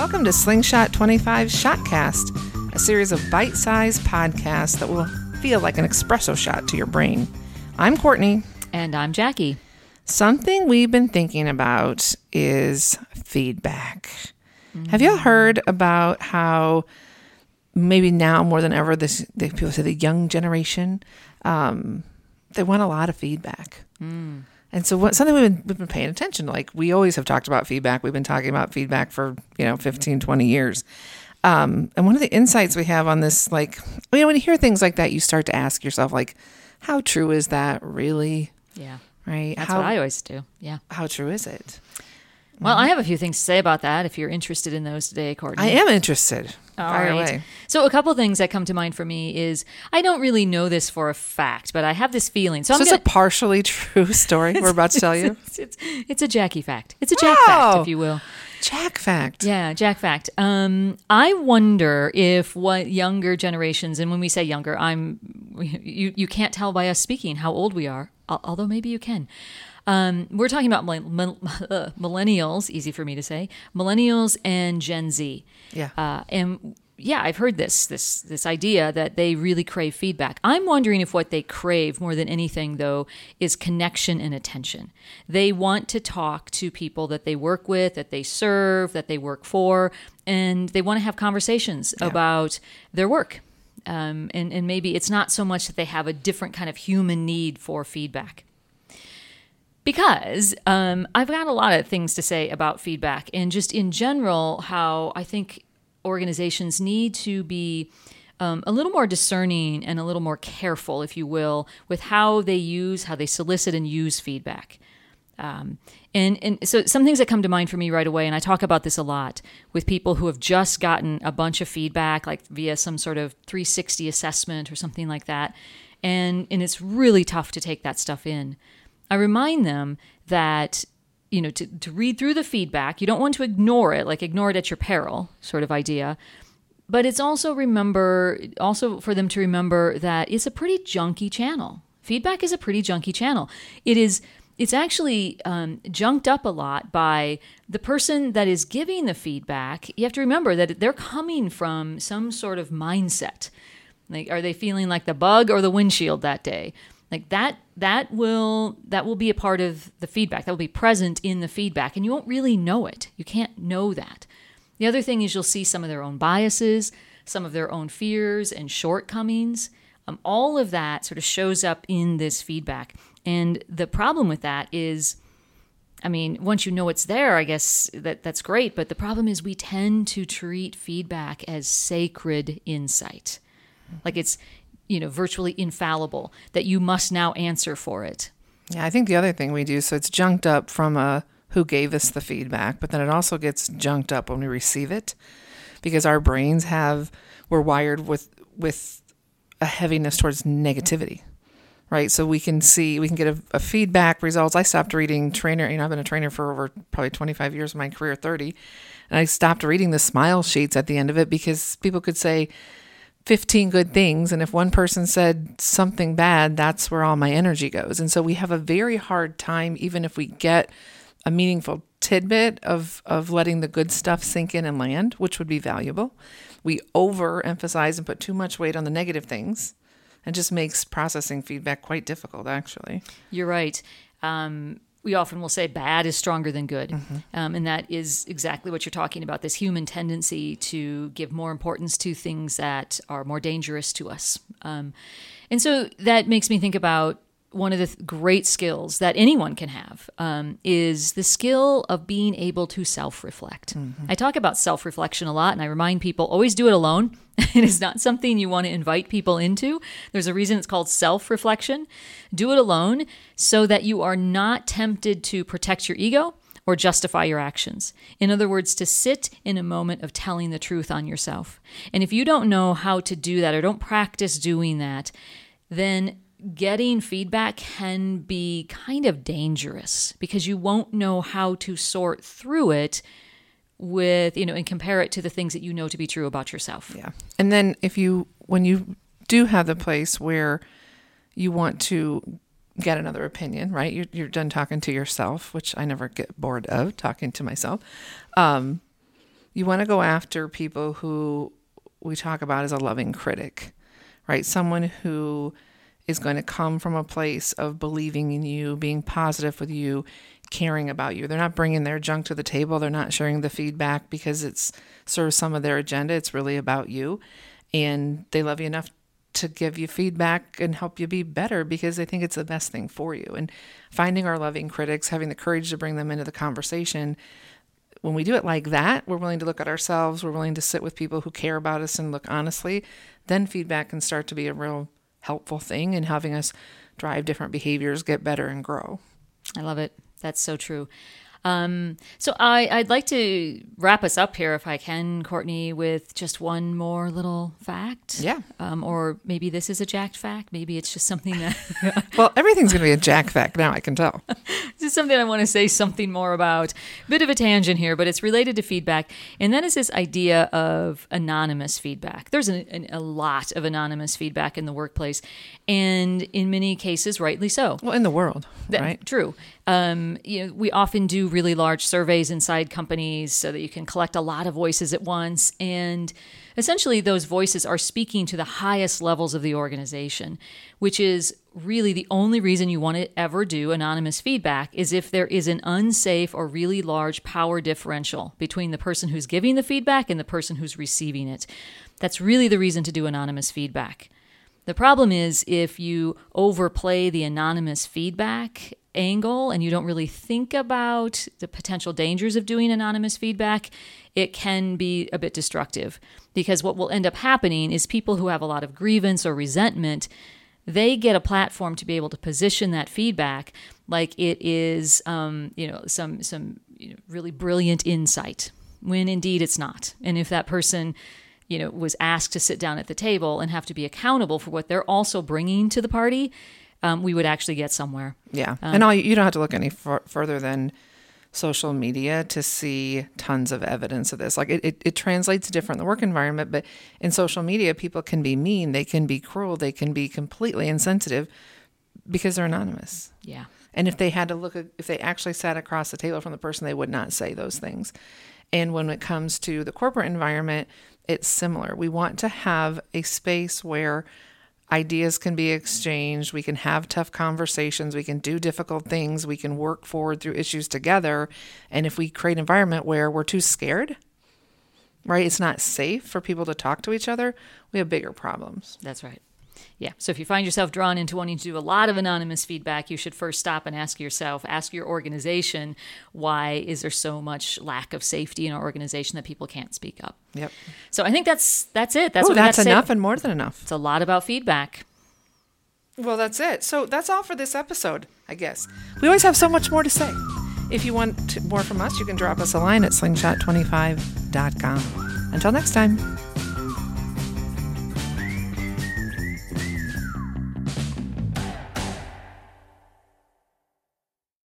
Welcome to Slingshot 25 Shotcast, a series of bite sized podcasts that will feel like an espresso shot to your brain. I'm Courtney. And I'm Jackie. Something we've been thinking about is feedback. Have y'all heard about how maybe now more than ever, this the people say the young generation, um, they want a lot of feedback. And so what something we've been, we've been paying attention to, like we always have talked about feedback. We've been talking about feedback for, you know, 15, 20 years. Um, and one of the insights we have on this, like, you know, when you hear things like that, you start to ask yourself, like, how true is that really? Yeah. Right? That's how, what I always do. Yeah. how true is it? Well, I have a few things to say about that if you're interested in those today, Courtney. I am interested. All Fire right. away. So a couple things that come to mind for me is I don't really know this for a fact, but I have this feeling. So So it's gonna, a partially true story we're about to tell you. It's, it's, it's a Jackie fact. It's a Jack Oh. fact, if you will. Jack fact. Yeah, Jack fact. Um, I wonder if what younger generations, and when we say younger, I'm you you can't tell by us speaking how old we are, although maybe you can. Um, we're talking about uh, millennials, easy for me to say, millennials and Gen Z. Yeah. Uh, and yeah, I've heard this this this idea that they really crave feedback. I'm wondering if what they crave more than anything though is connection and attention. They want to talk to people that they work with, that they serve, that they work for, and they want to have conversations about their work. Um, and, and maybe it's not so much that they have a different kind of human need for feedback because um, I've got a lot of things to say about feedback and just in general how I think organizations need to be um, a little more discerning and a little more careful, if you will, with how they use, how they solicit and use feedback. Um, and and so some things that come to mind for me right away, and I talk about this a lot with people who have just gotten a bunch of feedback, like via some sort of 360 assessment or something like that, and and it's really tough to take that stuff in. I remind them that you know to, to read through the feedback, you don't want to ignore it, like ignore it at your peril, sort of idea. But it's also remember also for them to remember that it's a pretty junky channel. Feedback is a pretty junky channel. It is it's actually um, junked up a lot by the person that is giving the feedback. You have to remember that they're coming from some sort of mindset. Like, are they feeling like the bug or the windshield that day? Like that, that will that will be a part of the feedback. That will be present in the feedback, and you won't really know it. You can't know that. The other thing is you'll see some of their own biases, some of their own fears and shortcomings. Um, all of that sort of shows up in this feedback. And the problem with that is, I mean, once you know it's there, I guess that that's great. But the problem is we tend to treat feedback as sacred insight, like it's you know virtually infallible that you must now answer for it. Yeah, I think the other thing we do, so it's junked up from a who gave us the feedback, but then it also gets junked up when we receive it because our brains have we're wired with with a heaviness towards negativity. Right. So we can see we can get a, a feedback results. I stopped reading trainer, you know, I've been a trainer for over probably 25 years of my career, 30. And I stopped reading the smile sheets at the end of it because people could say 15 good things. And if one person said something bad, that's where all my energy goes. And so we have a very hard time, even if we get a meaningful tidbit of, of letting the good stuff sink in and land, which would be valuable. We overemphasize and put too much weight on the negative things. and just makes processing feedback quite difficult, actually. You're right. Um, we often will say bad is stronger than good. Um, and that is exactly what you're talking about this human tendency to give more importance to things that are more dangerous to us. Um, and so that makes me think about one of the th- great skills that anyone can have um, is the skill of being able to self reflect. I talk about self reflection a lot, and I remind people always do it alone. it is not something you want to invite people into. There's a reason it's called self reflection. Do it alone so that you are not tempted to protect your ego or justify your actions. In other words, to sit in a moment of telling the truth on yourself. And if you don't know how to do that or don't practice doing that, then getting feedback can be kind of dangerous because you won't know how to sort through it with, you know, and compare it to the things that you know to be true about yourself. Yeah. And then if you, when you do have the place where you want to get another opinion, right? You're, you're done talking to yourself, which I never get bored of talking to myself. Um, you want to go after people who we talk about as a loving critic, right? Someone who is going to come from a place of believing in you, being positive with you, caring about you. They're not bringing their junk to the table. They're not sharing the feedback because it's serves some of their agenda. It's really about you. And they love you enough to give you feedback and help you be better because they think it's the best thing for you. And finding our loving critics, having the courage to bring them into the conversation. When we do it like that, we're willing to look at ourselves, we're willing to sit with people who care about us and look honestly, then feedback can start to be a real helpful thing in having us drive different behaviors, get better, and grow. I love it. That's so true. Um, so I, I'd like to wrap us up here, if I can, Courtney, with just one more little fact. Yeah. Um, or maybe this is a jacked fact. Maybe it's just something that Well, everything's going to be a jack fact now, I can tell. this is something I want to say something more about. Bit of a tangent here, but it's related to feedback, and that is this idea of anonymous feedback. There's an, an, a lot of anonymous feedback in the workplace, and in many cases, rightly so. Well, in the world, That- right? True. Um, you know, we often do really large surveys inside companies so that you can collect a lot of voices at once, and essentially those voices are speaking to the highest levels of the organization, which is really the only reason you want to ever do anonymous feedback is if there is an unsafe or really large power differential between the person who's giving the feedback and the person who's receiving it. That's really the reason to do anonymous feedback. The problem is if you overplay the anonymous feedback angle and you don't really think about the potential dangers of doing anonymous feedback, it can be a bit destructive. Because what will end up happening is people who have a lot of grievance or resentment they get a platform to be able to position that feedback like it is um, you know some some you know, really brilliant insight when indeed it's not. And if that person you know was asked to sit down at the table and have to be accountable for what they're also bringing to the party um, we would actually get somewhere Yeah. and all you don't have to look any fur- further than social media to see tons of evidence of this. Like it, it, it translates different in the work environment, but in social media, people can be mean, they can be cruel, they can be completely insensitive because they're anonymous. yeah And if they had to look, if they actually sat across the table from the person, they would not say those things. And when it comes to the corporate environment, it's similar. We want to have a space where ideas can be exchanged, we can have tough conversations, we can do difficult things, we can work forward through issues together. And if we create an environment where we're too scared, right, it's not safe for people to talk to each other, we have bigger problems. That's right. Yeah. So if you find yourself drawn into wanting to do a lot of anonymous feedback, you should first stop and ask yourself, ask your organization, why is there so much lack of safety in our organization that people can't speak up? Yep. So I think that's that's it. That's Oh, what that's to say. enough and more than enough. It's a lot about feedback. Well, that's it. So that's all for this episode, I guess. We always have so much more to say. If you want more from us, you can drop us a line at slingshot25.com. Until next time.